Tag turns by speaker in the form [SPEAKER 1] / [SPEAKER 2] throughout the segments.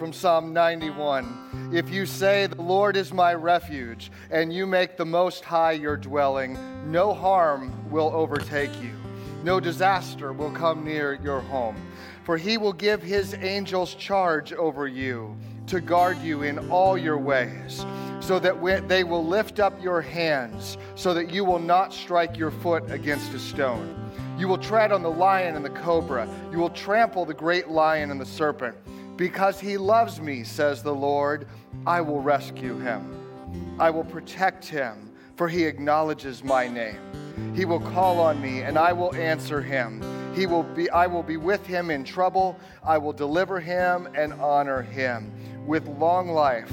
[SPEAKER 1] from Psalm 91. If you say, The Lord is my refuge, and you make the Most High your dwelling, no harm will overtake you, no disaster will come near your home. For he will give his angels charge over you to guard you in all your ways, so that they will lift up your hands, so that you will not strike your foot against a stone. You will tread on the lion and the cobra. You will trample the great lion and the serpent. Because he loves me, says the Lord, I will rescue him. I will protect him, for he acknowledges my name. He will call on me, and I will answer him. He will be, I will be with him in trouble. I will deliver him and honor him. With long life,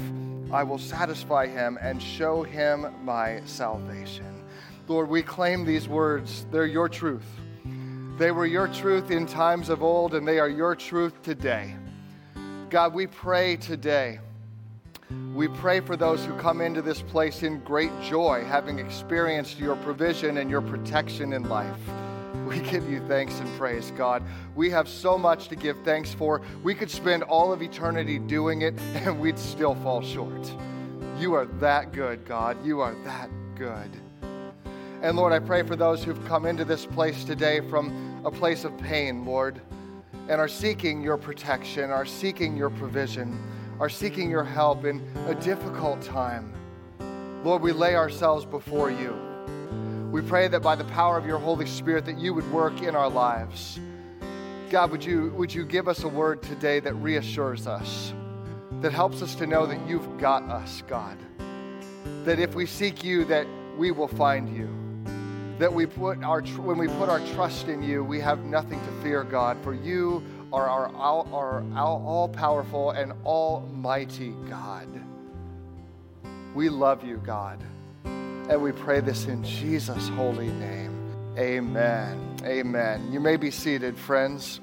[SPEAKER 1] I will satisfy him and show him my salvation. Lord, we claim these words. They're your truth. They were your truth in times of old, and they are your truth today. God, we pray today. We pray for those who come into this place in great joy, having experienced your provision and your protection in life. We give you thanks and praise, God. We have so much to give thanks for. We could spend all of eternity doing it and we'd still fall short. You are that good, God. You are that good. And Lord, I pray for those who've come into this place today from a place of pain, Lord, and are seeking your protection, are seeking your provision, are seeking your help in a difficult time. Lord, we lay ourselves before you. We pray that by the power of your Holy Spirit that you would work in our lives. God, would you, would you give us a word today that reassures us, that helps us to know that you've got us, God? That if we seek you, that we will find you that we put our when we put our trust in you, we have nothing to fear, God, for you are our, our, our, our all powerful and almighty God. We love you, God. And we pray this in Jesus' holy name. Amen. Amen. You may be seated, friends.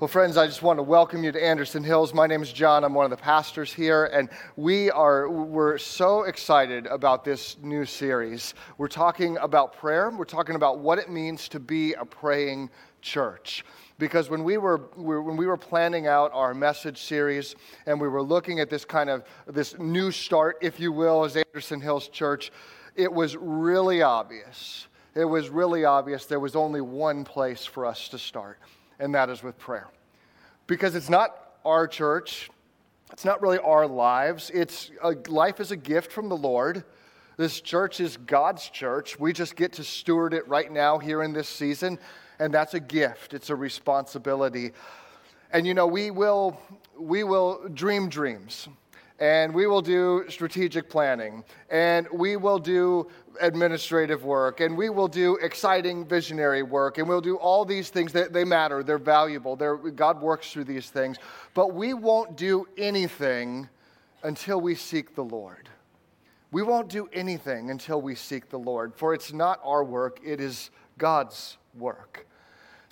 [SPEAKER 1] Well, friends, I just want to welcome you to Anderson Hills. My name is John. I'm one of the pastors here, and we are we're so excited about this new series. We're talking about prayer. We're talking about what it means to be a praying church. Because when we were when we were planning out our message series and we were looking at this kind of this new start, if you will, as Anderson Hills Church, it was really obvious. It was really obvious there was only one place for us to start and that is with prayer. Because it's not our church, it's not really our lives. It's a, life is a gift from the Lord. This church is God's church. We just get to steward it right now here in this season, and that's a gift. It's a responsibility. And you know, we will we will dream dreams and we will do strategic planning, and we will do administrative work, and we will do exciting visionary work, and we'll do all these things that they matter, they're valuable, they're, God works through these things, but we won't do anything until we seek the Lord. We won't do anything until we seek the Lord, for it's not our work, it is God's work.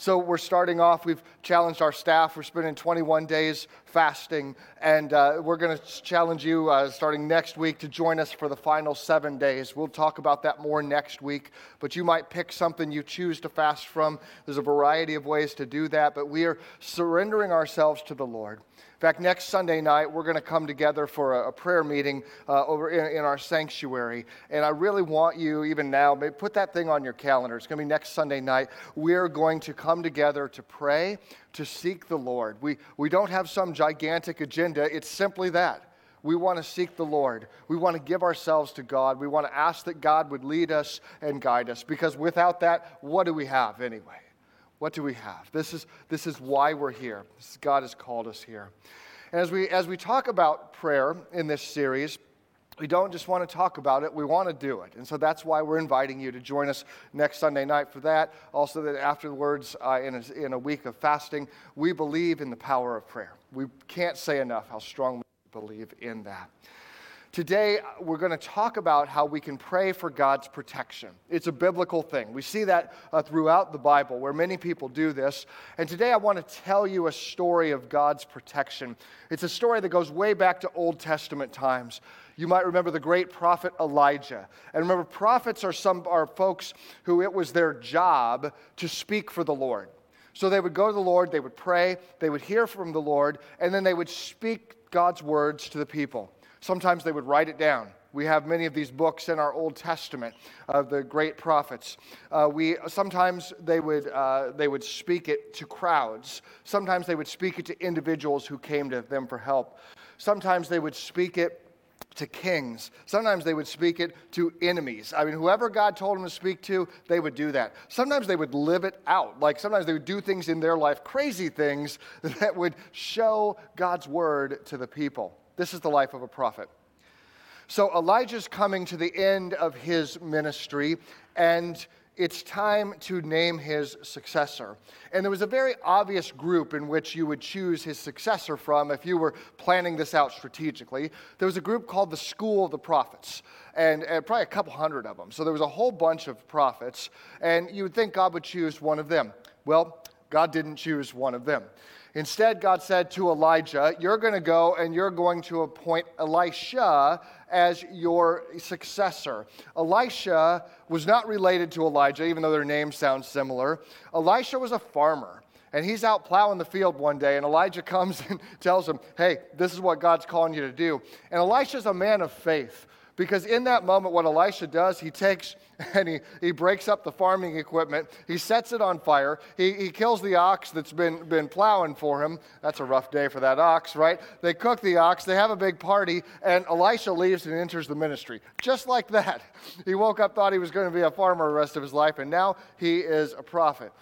[SPEAKER 1] So we're starting off, we've challenged our staff. We're spending 21 days fasting, and uh, we're going to challenge you uh, starting next week to join us for the final seven days. We'll talk about that more next week, but you might pick something you choose to fast from. There's a variety of ways to do that, but we are surrendering ourselves to the Lord. In fact, next Sunday night, we're going to come together for a, a prayer meeting uh, over in, in, our sanctuary. And I really want you, even now, put that thing on your calendar. It's going to be next Sunday night. We're going to come together to pray, to seek the Lord. We, we don't have some gigantic agenda, it's simply that. We want to seek the Lord. We want to give ourselves to God. We want to ask that God would lead us and guide us. Because without that, what do we have anyway? What do we have? This is, this is why we're here. Is, God has called us here. And as we, as we talk about prayer in this series, we don't just want to talk about it, we want to do it. And so that's why we're inviting you to join us next Sunday night for that. Also, that afterwards, uh, in, a, in a week of fasting, we believe in the power of prayer. We can't say enough how strongly we believe in that. Today, we're going to talk about how we can pray for God's protection. It's a biblical thing. We see that uh, throughout the Bible where many people do this. And today, I want to tell you a story of God's protection. It's a story that goes way back to Old Testament times. You might remember the great prophet Elijah. And remember, prophets are some are folks who it was their job to speak for the Lord. So they would go to the Lord, they would pray, they would hear from the Lord, and then they would speak God's words to the people. Sometimes they would write it down. We have many of these books in our Old Testament of the great prophets. Uh, we, sometimes they would, uh, they would speak it to crowds. Sometimes they would speak it to individuals who came to them for help. Sometimes they would speak it to kings. Sometimes they would speak it to enemies. I mean, whoever God told them to speak to, they would do that. Sometimes they would live it out. Like sometimes they would do things in their life, crazy things that would show God's word to the people. This is the life of a prophet. So Elijah's coming to the end of his ministry, and it's time to name his successor. And there was a very obvious group in which you would choose his successor from if you were planning this out strategically. There was a group called the School of the Prophets, and, and, probably a couple hundred of them. So there was a whole bunch of prophets, and you would think God would choose one of them. Well, God didn't choose one of them. Instead, God said to Elijah, You're going to go and you're going to appoint Elisha as your successor. Elisha was not related to Elijah, even though their names sound similar. Elisha was a farmer. And he's out plowing the field one day, and Elijah comes and tells him, Hey, this is what God's calling you to do. And Elisha's a man of faith. Because in that moment, what Elisha does, he takes and he, he breaks up the farming equipment. He sets it on fire. He, he kills the ox that's been, been plowing for him. That's a rough day for that ox, right? They cook the ox, they have a big party, and Elisha leaves and enters the ministry. Just like that. He woke up, thought he was going to be a farmer the rest of his life, and now he is a prophet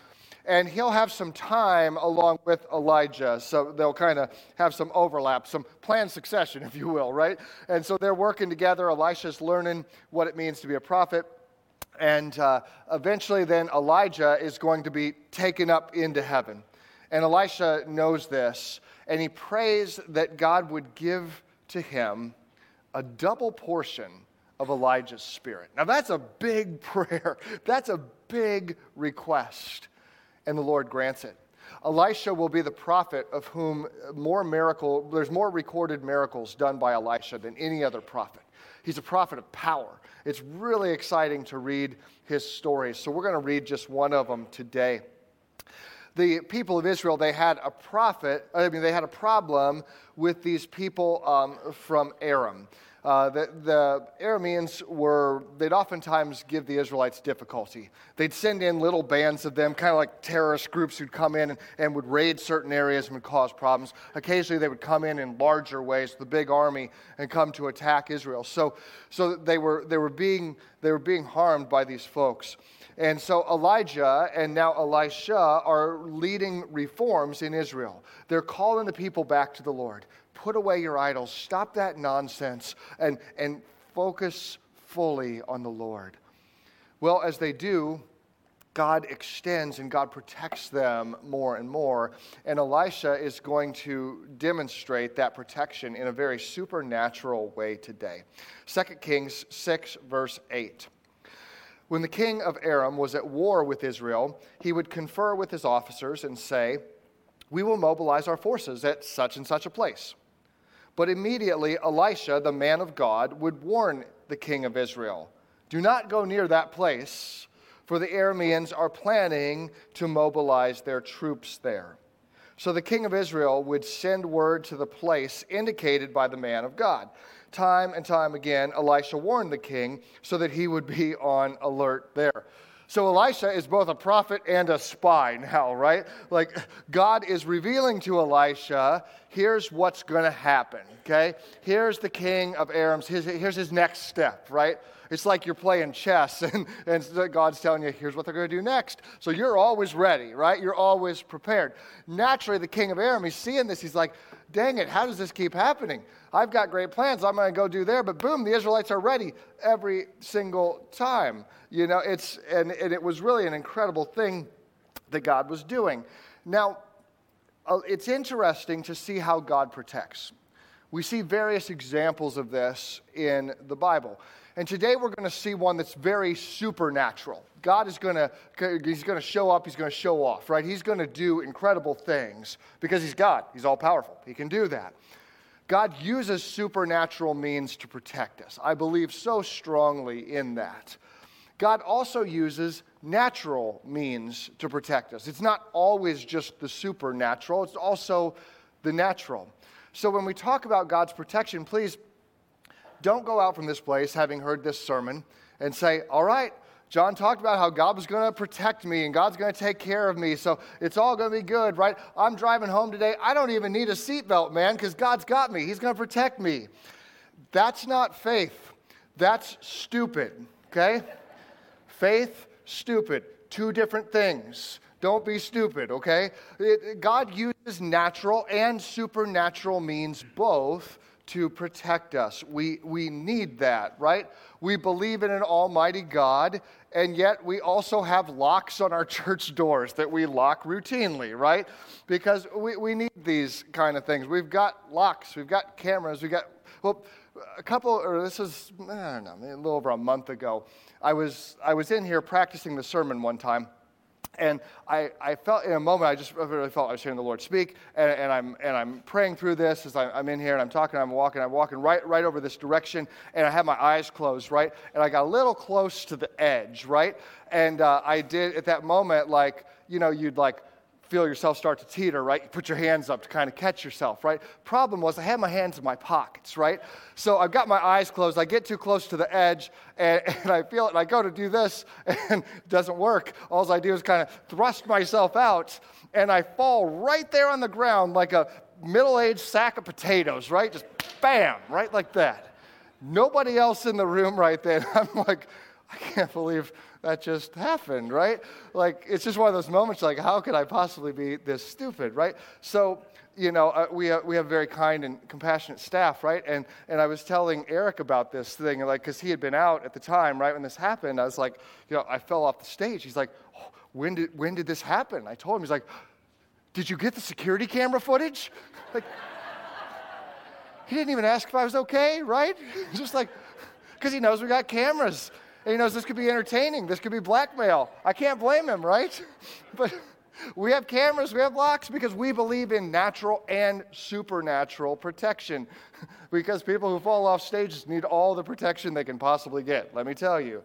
[SPEAKER 1] and he'll have some time along with Elijah. So they'll kind of have some overlap, some planned succession, if you will, right? And so they're working together. Elisha's learning what it means to be a prophet. And uh, eventually, then Elijah is going to be taken up into heaven. And Elisha knows this, and he prays that God would give to him a double portion of Elijah's spirit. Now, that's a big prayer. That's a big request and the Lord grants it. Elisha will be the prophet of whom more miracle, there's more recorded miracles done by Elisha than any other prophet. He's a prophet of power. It's really exciting to read his stories. So we're going to read just one of them today. The people of Israel, they had a prophet, I mean, they had a problem with these people um, from Aram. Uh, the, the Arameans were, they'd oftentimes give the Israelites difficulty. They'd send in little bands of them, kind of like terrorist groups who'd come in and, and would raid certain areas and would cause problems. Occasionally, they would come in in larger ways, the big army, and come to attack Israel. So, so they, were, they, were being, they were being harmed by these folks. And so Elijah and now Elisha are leading reforms in Israel. They're calling the people back to the Lord put away your idols, stop that nonsense, and, and focus fully on the Lord. Well, as they do, God extends and God protects them more and more. And Elisha is going to demonstrate that protection in a very supernatural way today. 2 Kings 6, verse 8. When the king of Aram was at war with Israel, he would confer with his officers and say, We will mobilize our forces at such and such a place. But immediately Elisha, the man of God, would warn the king of Israel Do not go near that place, for the Arameans are planning to mobilize their troops there. So the king of Israel would send word to the place indicated by the man of God. Time and time again, Elisha warned the king so that he would be on alert there. So Elisha is both a prophet and a spy now, right? Like God is revealing to Elisha, here's what's going to happen, okay? Here's the king of Aram's, here's, his next step, right? It's like you're playing chess and, and God's telling you, here's what they're going to do next. So you're always ready, right? You're always prepared. Naturally, the king of Aram, he's seeing this. He's like, dang it, how does this keep happening? I've got great plans. I'm going to go do there. But boom, the Israelites are ready every single time. You know, it's, and, and it was really an incredible thing that God was doing. Now, uh, it's interesting to see how God protects. We see various examples of this in the Bible. And today we're going to see one that's very supernatural. God is going to he's going to show up, he's going to show off, right? He's going to do incredible things because he's God. He's all powerful. He can do that. God uses supernatural means to protect us. I believe so strongly in that. God also uses natural means to protect us. It's not always just the supernatural, it's also the natural. So when we talk about God's protection, please don't go out from this place having heard this sermon and say, All right, John talked about how God was going to protect me and God's going to take care of me, so it's all going to be good, right? I'm driving home today. I don't even need a seatbelt, man, because God's got me. He's going to protect me. That's not faith. That's stupid, okay? Faith, stupid. Two different things. Don't be stupid, okay? It, God uses natural and supernatural means both to protect us. We, we need that, right? We believe in an almighty God, and yet we also have locks on our church doors that we lock routinely, right? Because we, we need these kind of things. We've got locks, we've got cameras, we've got, well, a couple, or this is, I don't know, a little over a month ago. I was, I was in here practicing the sermon one time. And I, I felt in a moment, I just really felt I was hearing the Lord speak, and, and I'm, and I'm praying through this as I, I'm in here, and I'm talking, I'm walking, I'm walking right, right over this direction, and I have my eyes closed, right? And I got a little close to the edge, right? And uh, I did, at that moment, like, you know, you'd like feel yourself start to teeter, right? You put your hands up to kind of catch yourself, right? Problem was, I had my hands in my pockets, right? So I've got my eyes closed. I get too close to the edge, and, and I feel it, and I go to do this, and it doesn't work. All I do is kind of thrust myself out, and I fall right there on the ground like a middle aged sack of potatoes, right? Just bam, right like that. Nobody else in the room right then. I'm like, I can't believe that just happened, right? Like, it's just one of those moments like, how could I possibly be this stupid, right? So, you know, uh, we, uh, we have very kind and compassionate staff, right? And, and I was telling Eric about this thing, like, because he had been out at the time, right, when this happened. I was like, you know, I fell off the stage. He's like, oh, when, did, when did this happen? I told him, he's like, did you get the security camera footage? Like, he didn't even ask if I was okay, right? Just like, because he knows we got cameras. He knows this could be entertaining. This could be blackmail. I can't blame him, right? But we have cameras, we have locks because we believe in natural and supernatural protection. because people who fall off stages need all the protection they can possibly get, let me tell you.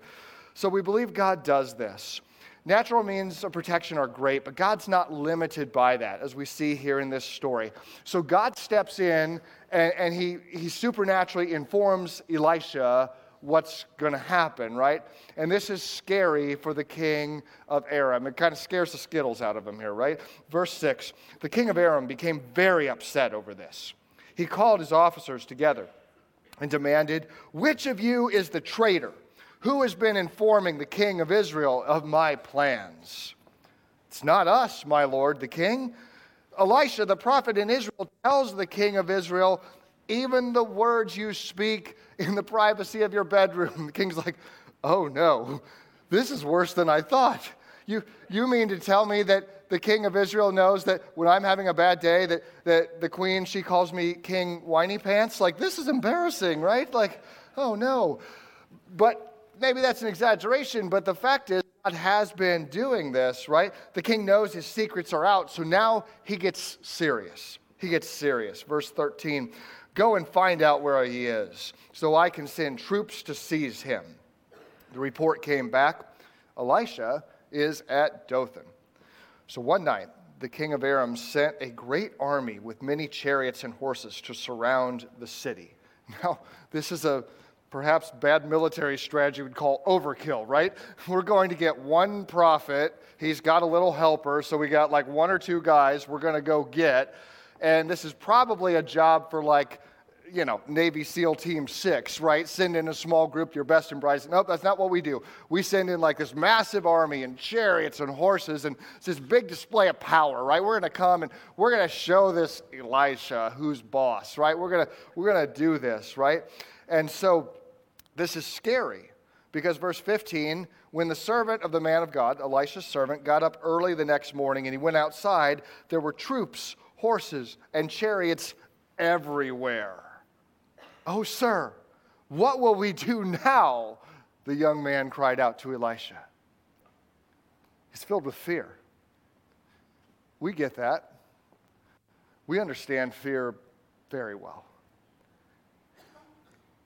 [SPEAKER 1] So we believe God does this. Natural means of protection are great, but God's not limited by that, as we see here in this story. So God steps in and, and he, he supernaturally informs Elisha what's going to happen, right? And this is scary for the king of Aram. It kind of scares the skittles out of him here, right? Verse 6 The king of Aram became very upset over this. He called his officers together and demanded, Which of you is the traitor? Who has been informing the king of Israel of my plans? It's not us, my lord, the king. Elisha, the prophet in Israel, tells the king of Israel, even the words you speak in the privacy of your bedroom. The king's like, oh no, this is worse than I thought. You, you mean to tell me that the king of Israel knows that when I'm having a bad day, that, that the queen, she calls me King Whiny Pants? Like, this is embarrassing, right? Like, oh no. But maybe that's an exaggeration, but the fact is, God has been doing this, right? The king knows his secrets are out, so now he gets serious. He gets serious. Verse 13 Go and find out where he is, so I can send troops to seize him. The report came back Elisha is at Dothan. So one night, the king of Aram sent a great army with many chariots and horses to surround the city. Now, this is a perhaps bad military strategy we'd call overkill, right? We're going to get one prophet. He's got a little helper, so we got like one or two guys we're going to go get and this is probably a job for like, you know, Navy SEAL Team 6, right? Send in a small group, your best and brightest. Nope, that's not what we do. We send in like this massive army and chariots and horses and it's this big display of power, right? We're to come and we're to show this Elisha who's boss, right? We're to we're to do this, right? And so this is scary because verse 15, when the servant of the man of God, Elisha's servant, got up early the next morning and he went outside, there were troops horses and chariots everywhere. Oh, sir, what will we do now? The young man cried out to Elisha. He's filled with fear. We get that. We understand fear very well.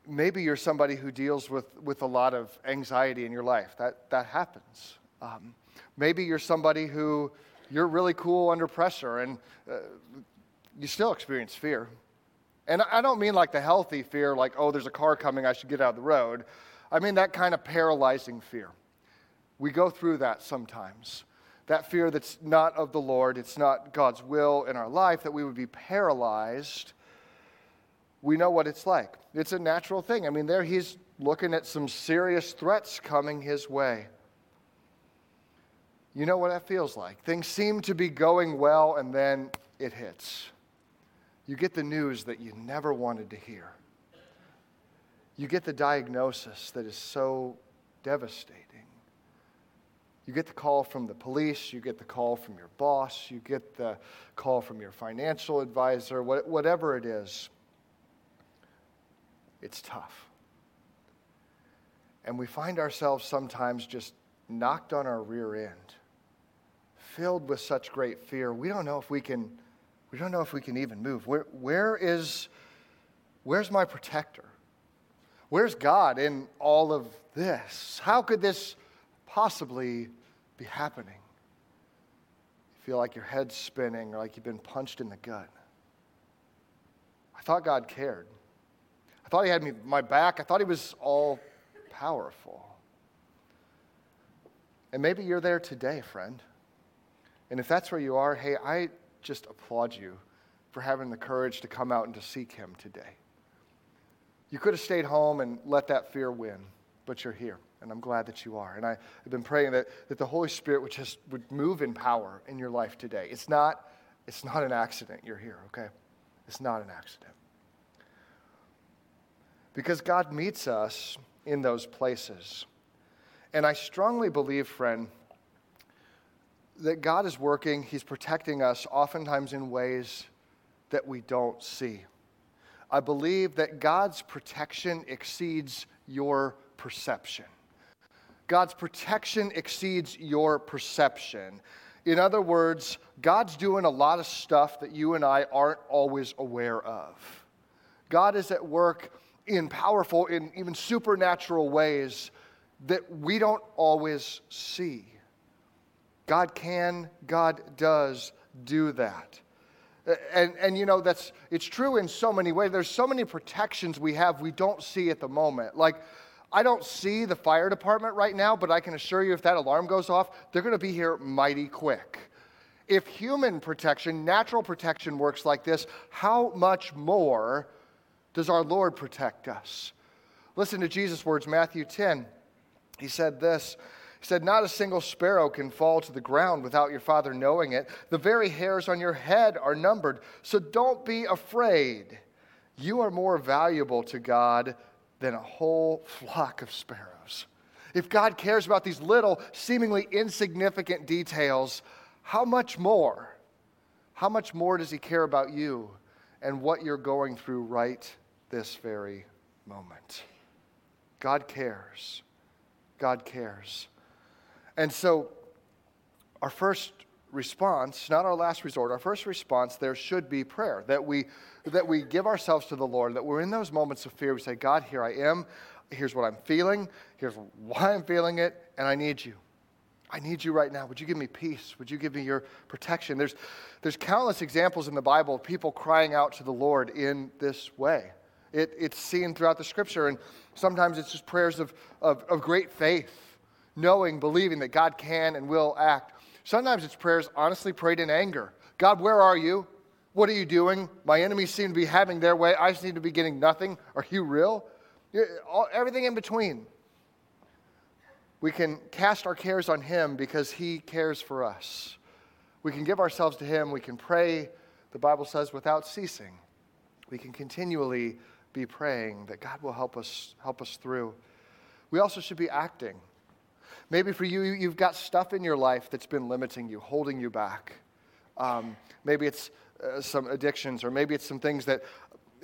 [SPEAKER 1] maybe you're somebody who deals with, with a lot of anxiety in your life. That, that happens. Um, maybe you're somebody who you're really cool under pressure and uh, you still experience fear. And I don't mean like the healthy fear, like, oh, there's a car coming, I should get out of the road. I mean that kind of paralyzing fear. We go through that sometimes. That fear that's not of the Lord, it's not God's will in our life, that we would be paralyzed. We know what it's like. It's a natural thing. I mean, there he's looking at some serious threats coming his way. You know what that feels like. Things seem to be going well, and then it hits. You get the news that you never wanted to hear. You get the diagnosis that is so devastating. You get the call from the police, you get the call from your boss, you get the call from your financial advisor, whatever it is. It's tough. And we find ourselves sometimes just knocked on our rear end, filled with such great fear. We don't know if we can, we don't know if we can even move. Where, where is, where's my protector? Where's God in all of this? How could this possibly be happening? You feel like your head's spinning or like you've been punched in the gut. I thought God cared. I thought He had me, my back. I thought He was all powerful. And maybe you're there today, friend. And if that's where you are, hey, I just applaud you for having the courage to come out and to seek Him today. You could have stayed home and let that fear win, but you're here and I'm glad that you are. And I have been praying that, that the Holy Spirit would just would move in power in your life today. It's not, it's not an accident you're here, okay? It's not an accident. Because God meets us in those places. And I strongly believe, friend, that God is working, He's protecting us oftentimes in ways that we don't see. I believe that God's protection exceeds your perception. God's protection exceeds your perception. In other words, God's doing a lot of stuff that you and I aren't always aware of. God is at work in powerful, in even supernatural ways that we don't always see. God can, God does do that. And, and you know, that's, it's true in so many ways. There's so many protections we have we don't see at the moment. Like, I don't see the fire department right now, but I can assure you if that alarm goes off, they're going to be here mighty quick. If human protection, natural protection works like this, how much more does our Lord protect us? Listen to Jesus' words, Matthew 10. He said this. He said, Not a single sparrow can fall to the ground without your Father knowing it. The very hairs on your head are numbered. So don't be afraid. You are more valuable to God than a whole flock of sparrows. If God cares about these little, seemingly insignificant details, how much more? How much more does He care about you and what you're going through right this very moment? God cares. God cares. And so, our first response, not our last resort, our first response there should be prayer. That we that we give ourselves to the Lord, that we're in those moments of fear, we say, God, here I am. Here's what I'm feeling. Here's why I'm feeling it, and I need you. I need you right now. Would you give me peace? Would you give me your protection? There's, there's countless examples in the Bible of people crying out to the Lord in this way. It, it's seen throughout the scripture, and sometimes it's just prayers of, of, of great faith, knowing, believing that God can and will act. Sometimes it's prayers honestly prayed in anger God, where are you? What are you doing? My enemies seem to be having their way. I seem to be getting nothing. Are you real? Everything in between. We can cast our cares on Him because He cares for us. We can give ourselves to Him. We can pray, the Bible says, without ceasing. We can continually be praying that God will help us, help us through. We also should be acting. Maybe for you, you've got stuff in your life that's been limiting you, holding you back. Um, maybe it's uh, some addictions, or maybe it's some things that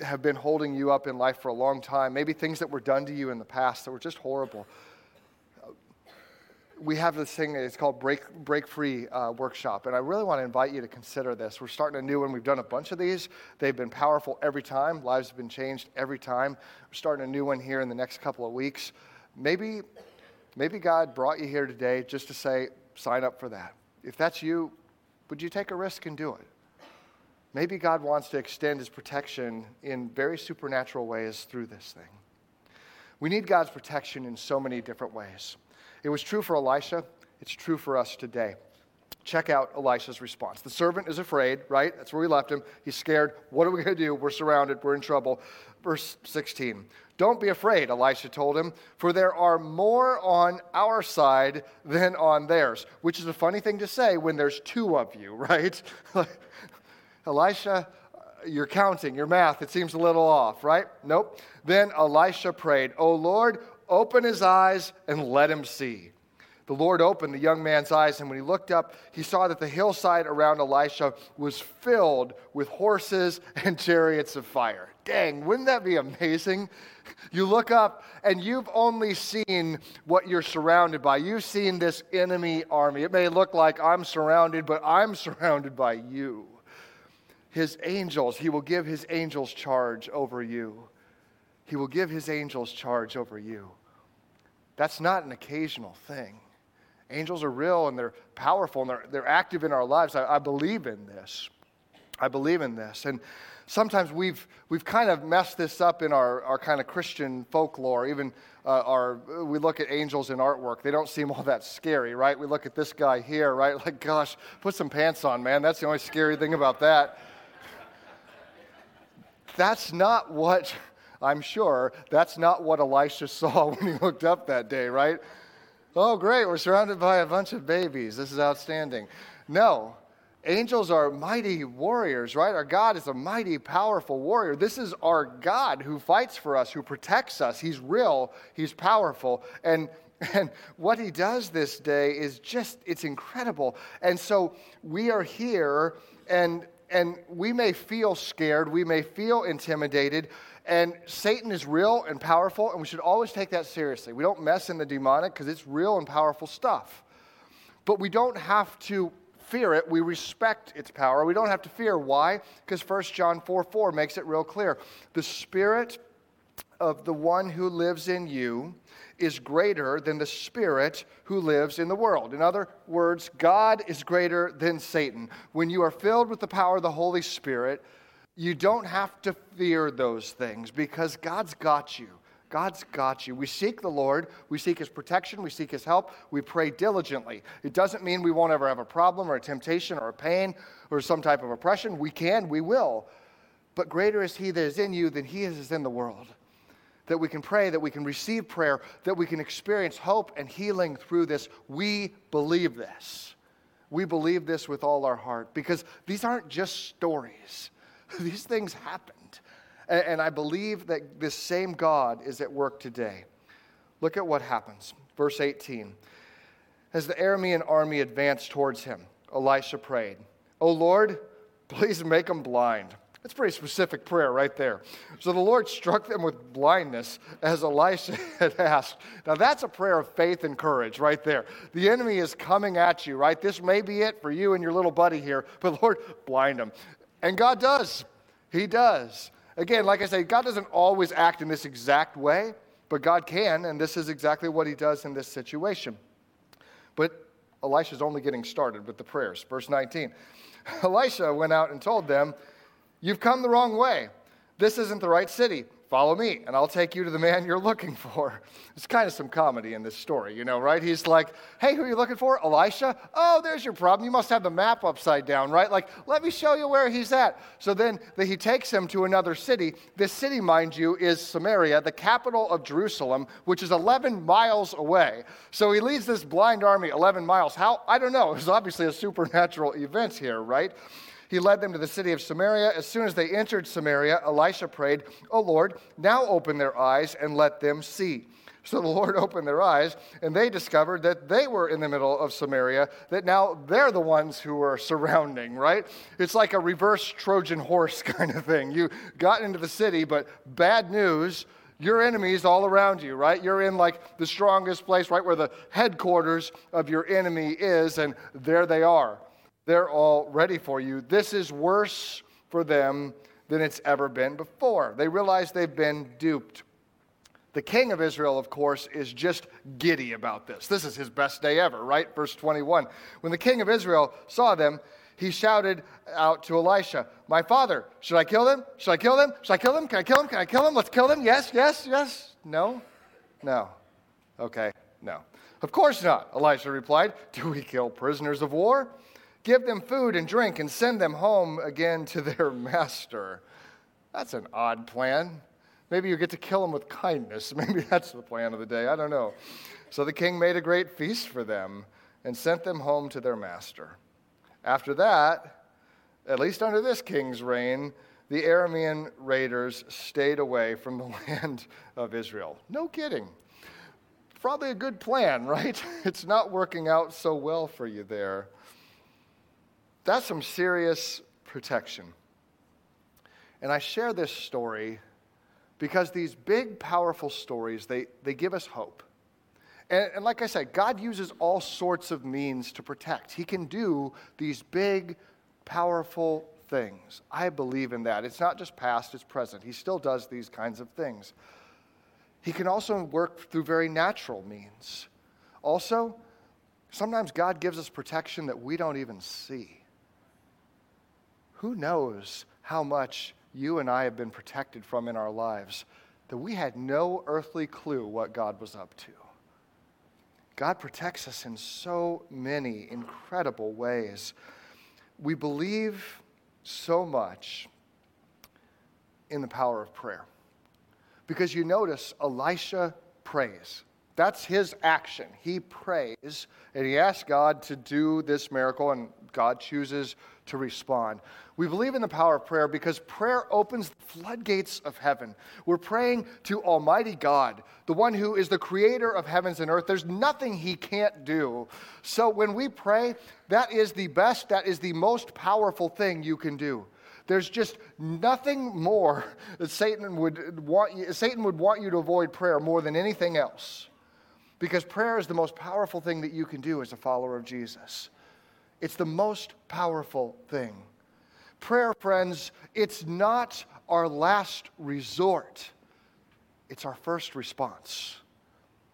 [SPEAKER 1] have been holding you up in life for a long time, maybe things that were done to you in the past that were just horrible. we have this thing, it's called Break, Break Free uh, Workshop. And I really want to invite you to consider this. We're starting a new one. We've done a bunch of these. They've been powerful every time, lives have been changed every time. We're starting a new one here in the next couple of weeks. Maybe, maybe God brought you here today just to say, sign up for that. If that's you, would you take a risk and do it? Maybe God wants to extend his protection in very supernatural ways through this thing. We need God's protection in so many different ways. It was true for Elisha, it's true for us today. Check out Elisha's response. The servant is afraid, right? That's where we left him. He's scared. What are we going to do? We're surrounded. We're in trouble. Verse 16. Don't be afraid, Elisha told him, for there are more on our side than on theirs, which is a funny thing to say when there's two of you, right? Elisha, you're counting, your math, it seems a little off, right? Nope. Then Elisha prayed, Oh Lord, open his eyes and let him see. The Lord opened the young man's eyes, and when he looked up, he saw that the hillside around Elisha was filled with horses and chariots of fire. Dang, wouldn't that be amazing? You look up and you've only seen what you're surrounded by. You've seen this enemy army. It may look like I'm surrounded, but I'm surrounded by you. His angels, he will give his angels charge over you. He will give his angels charge over you. That's not an occasional thing. Angels are real and they're powerful and they're, they're active in our lives. I, I believe in this. I believe in this. And sometimes we've, we've kind of messed this up in our, our kind of Christian folklore. Even uh, our, we look at angels in artwork. They don't seem all that scary, right? We look at this guy here, right? Like, gosh, put some pants on, man. That's the only scary thing about that. That's not what, I'm sure, that's not what Elisha saw when he looked up that day, right? Oh, great, we're surrounded by a bunch of babies. This is outstanding. No, Angels are mighty warriors, right? Our God is a mighty, powerful warrior. This is our God who fights for us, who protects us. He's real, He's powerful. And, and what He does this day is just, it's incredible. And so we are here, and, and we may feel scared, we may feel intimidated. And Satan is real and powerful, and we should always take that seriously. We don't mess in the demonic because it's real and powerful stuff. But we don't have to fear it, we respect its power. We don't have to fear. Why? Because 1 John 4 4 makes it real clear. The spirit of the one who lives in you is greater than the spirit who lives in the world. In other words, God is greater than Satan. When you are filled with the power of the Holy Spirit, you don't have to fear those things because God's got you. God's got you. We seek the Lord. We seek His protection. We seek His help. We pray diligently. It doesn't mean we won't ever have a problem or a temptation or a pain or some type of oppression. We can, we will. But greater is He that is in you than He is in the world. That we can pray, that we can receive prayer, that we can experience hope and healing through this. We believe this. We believe this with all our heart because these aren't just stories, these things happen. And I believe that this same God is at work today. Look at what happens. Verse 18. As the Aramean army advanced towards him, Elisha prayed, O Lord, please make them blind. That's a pretty specific prayer right there. So the Lord struck them with blindness as Elisha had asked. Now that's a prayer of faith and courage right there. The enemy is coming at you, right? This may be it for you and your little buddy here, but Lord, blind them. And God does. He does. Again, like I say, God doesn't always act in this exact way, but God can, and this is exactly what he does in this situation. But Elisha's only getting started with the prayers. Verse 19 Elisha went out and told them, You've come the wrong way. This isn't the right city. Follow me, and I'll take you to the man you're looking for. There's kind of some comedy in this story, you know, right? He's like, Hey, who are you looking for? Elisha? Oh, there's your problem. You must have the map upside down, right? Like, let me show you where he's at. So then he takes him to another city. This city, mind you, is Samaria, the capital of Jerusalem, which is 11 miles away. So he leads this blind army 11 miles. How? I don't know. It's obviously a supernatural event here, right? He led them to the city of Samaria. As soon as they entered Samaria, Elisha prayed, O Lord, now open their eyes and let them see. So the Lord opened their eyes, and they discovered that they were in the middle of Samaria, that now they're the ones who are surrounding, right? It's like a reverse Trojan horse kind of thing. You got into the city, but bad news, Your enemies all around you, right? You're in like the strongest place, right where the headquarters of your enemy is, and there they are. They're all ready for you. This is worse for them than it's ever been before. They realize they've been duped. The king of Israel, of course, is just giddy about this. This is his best day ever, right? Verse 21. When the king of Israel saw them, he shouted out to Elisha, My father, should I kill them? Should I kill them? Should I kill them? Can I kill them? Can I kill them? Let's kill them. Yes, yes, yes. No? No. Okay, no. Of course not, Elisha replied. Do we kill prisoners of war? Give them food and drink and send them home again to their master. That's an odd plan. Maybe you get to kill them with kindness. Maybe that's the plan of the day. I don't know. So the king made a great feast for them and sent them home to their master. After that, at least under this king's reign, the Aramean raiders stayed away from the land of Israel. No kidding. Probably a good plan, right? It's not working out so well for you there. That's some serious protection. And I share this story because these big, powerful stories, they, they give us hope. And, and, like I said, God uses all sorts of means to protect. He can do these big, powerful things. I believe in that. It's not just past, it's present. He still does these kinds of things. He can also work through very natural means. Also, sometimes God gives us protection that we don't even see. Who knows how much you and I have been protected from in our lives that we had no earthly clue what God was up to? God protects us in so many incredible ways. We believe so much in the power of prayer. Because you notice Elisha prays. That's his action. He prays and he asks God to do this miracle, and God chooses to respond. We believe in the power of prayer because prayer opens the floodgates of heaven. We're praying to Almighty God, the one who is the creator of heavens and earth. There's nothing he can't do. So when we pray, that is the best, that is the most powerful thing you can do. There's just nothing more that Satan would want you, Satan would want you to avoid prayer more than anything else. Because prayer is the most powerful thing that you can do as a follower of Jesus. It's the most powerful thing. Prayer, friends, it's not our last resort, it's our first response.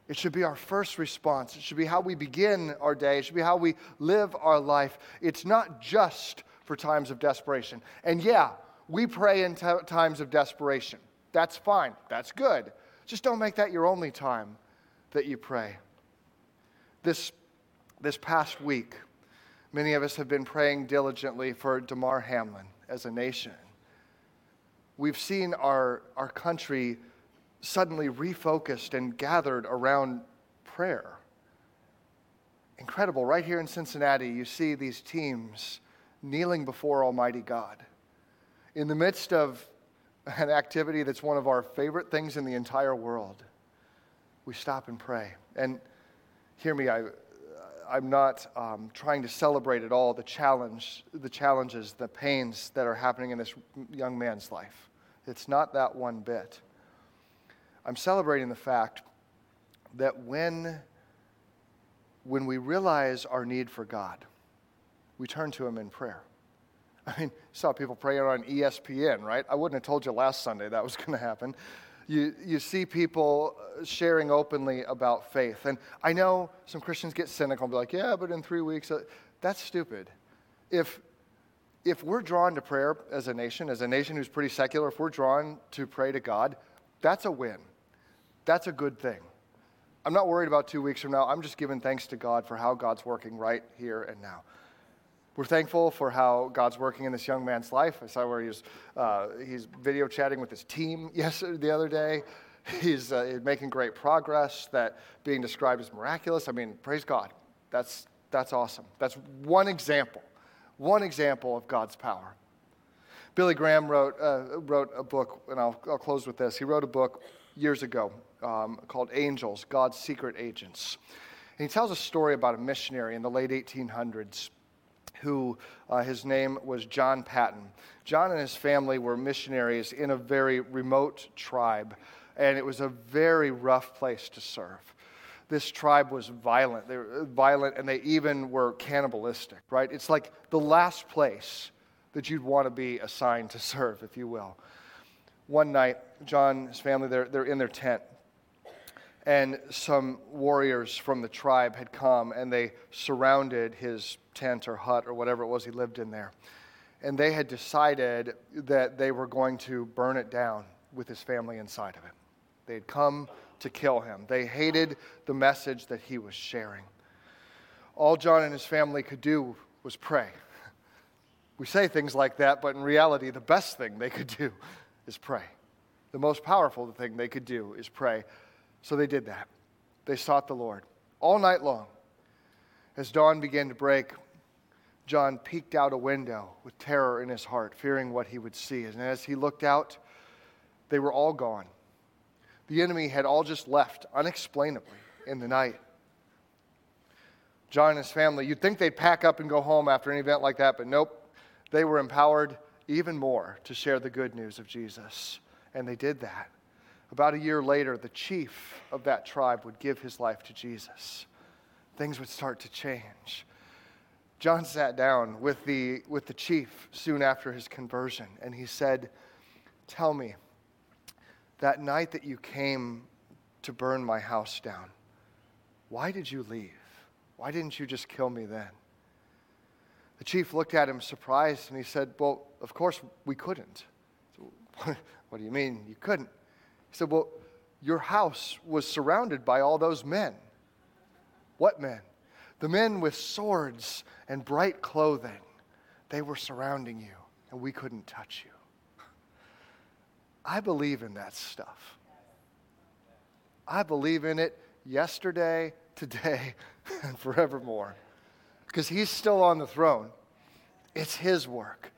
[SPEAKER 1] It should be our first response. It should be how we begin our day. It should be how we live our life. It's not just for times of desperation. And yeah, we pray in t- times of desperation. That's fine. That's good. Just don't make that your only time that you pray. This, this past week, Many of us have been praying diligently for Damar Hamlin as a nation. We've seen our, our country suddenly refocused and gathered around prayer. Incredible. Right here in Cincinnati, you see these teams kneeling before Almighty God. In the midst of an activity that's one of our favorite things in the entire world, we stop and pray. And hear me, I, I'm not um, trying to celebrate at all the challenge, the challenges, the pains that are happening in this young man's life. It's not that one bit. I'm celebrating the fact that when, when we realize our need for God, we turn to Him in prayer. I mean, saw people praying on ESPN, right? I wouldn't have told you last Sunday that was going to happen you, you see people uh, sharing openly about faith. And I know some Christians get cynical and be like, yeah, but in three weeks, uh, that's stupid. If, if we're drawn to prayer as a nation, as a nation who's pretty secular, if we're drawn to pray to God, that's a win. That's a good thing. I'm not worried about two weeks from now. I'm just giving thanks to God for how God's working right here and now. We're thankful for how God's working in this young man's life. I saw where he's, uh, he's video chatting with his team yesterday, the other day. He's uh, making great progress, that being described as miraculous. I mean, praise God. That's, that's awesome. That's one example, one example of God's power. Billy Graham wrote, uh, wrote a book, and I'll, I'll close with this. He wrote a book years ago um, called Angels, God's Secret Agents. And he tells a story about a missionary in the late 1800s who uh, his name was John Paton. John and his family were missionaries in a very remote tribe, and it was a very rough place to serve. This tribe was violent. They were violent, and they even were cannibalistic, right? It's like the last place that you'd want to be assigned to serve, if you will. One night, John and his family, they're, they're in their tent, and some warriors from the tribe had come and they surrounded his tent or hut or whatever it was he lived in there. And they had decided that they were going to burn it down with his family inside of it. They had come to kill him. They hated the message that he was sharing. All John and his family could do was pray. We say things like that, but in reality, the best thing they could do is pray. The most powerful thing they could do is pray. So they did that. They sought the Lord all night long. As dawn began to break, John peeked out a window with terror in his heart, fearing what he would see. And as he looked out, they were all gone. The enemy had all just left unexplainably in the night. John and his family, you'd think they'd pack up and go home after an event like that, but nope. They were empowered even more to share the good news of Jesus. And they did that. About a year later, the chief of that tribe would give his life to Jesus. Things would start to change. John sat down with the, with the chief soon after his conversion, and he said, Tell me, that night that you came to burn my house down, why did you leave? Why didn't you just kill me then? The chief looked at him surprised and he said, Well, of course we couldn't. what do you mean you couldn't? He said, Well, your house was surrounded by all those men. What men? The men with swords and bright clothing. They were surrounding you, and we couldn't touch you. I believe in that stuff. I believe in it yesterday, today, and forevermore. Because he's still on the throne. It's his work.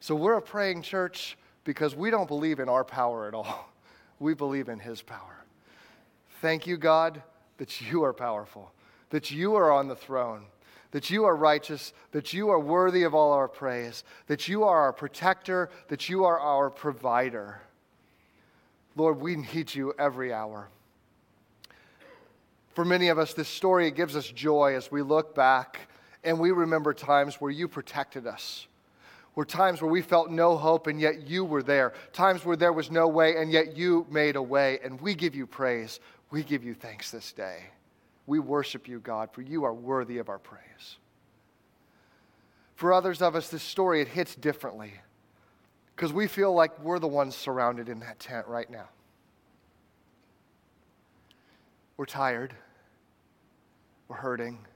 [SPEAKER 1] So we're a praying church because we don't believe in our power at all we believe in his power. Thank you, God, that you are powerful, that you are on the throne, that you are righteous, that you are worthy of all our praise, that you are our protector, that you are our provider. Lord, we need you every hour. For many of us, this story gives us joy as we look back and we remember times where you protected us were times where we felt no hope and yet you were there. Times where there was no way and yet you made a way. And we give you praise. We give you thanks this day. We worship you, God, for you are worthy of our praise. For others of us, this story, it hits differently because we feel like we're the ones surrounded in that tent right now. We're tired. We're hurting.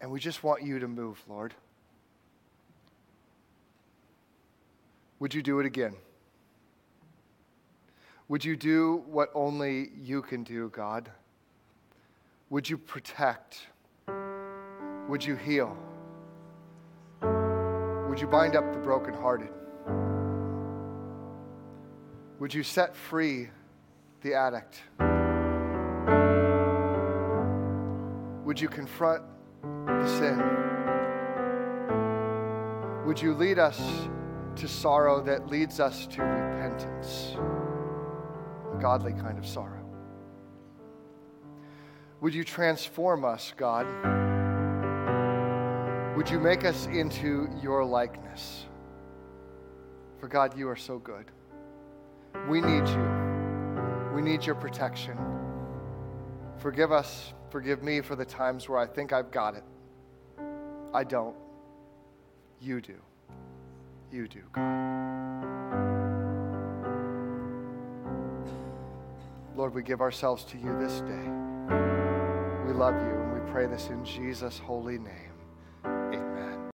[SPEAKER 1] And we just want you to move, Lord. Would you do it again? Would you do what only you can do, God? Would you protect? Would you heal? Would you bind up the brokenhearted? Would you set free the addict? Would you confront the sin? Would you lead us to sorrow that leads us to repentance, a godly kind of sorrow. Would you transform us, God? Would you make us into your likeness? For God, you are so good. We need you. We need your protection. Forgive us, forgive me for the times where I think I've got it. I don't. You do you do, God. Lord, we give ourselves to you this day. We love you and we pray this in Jesus' holy name.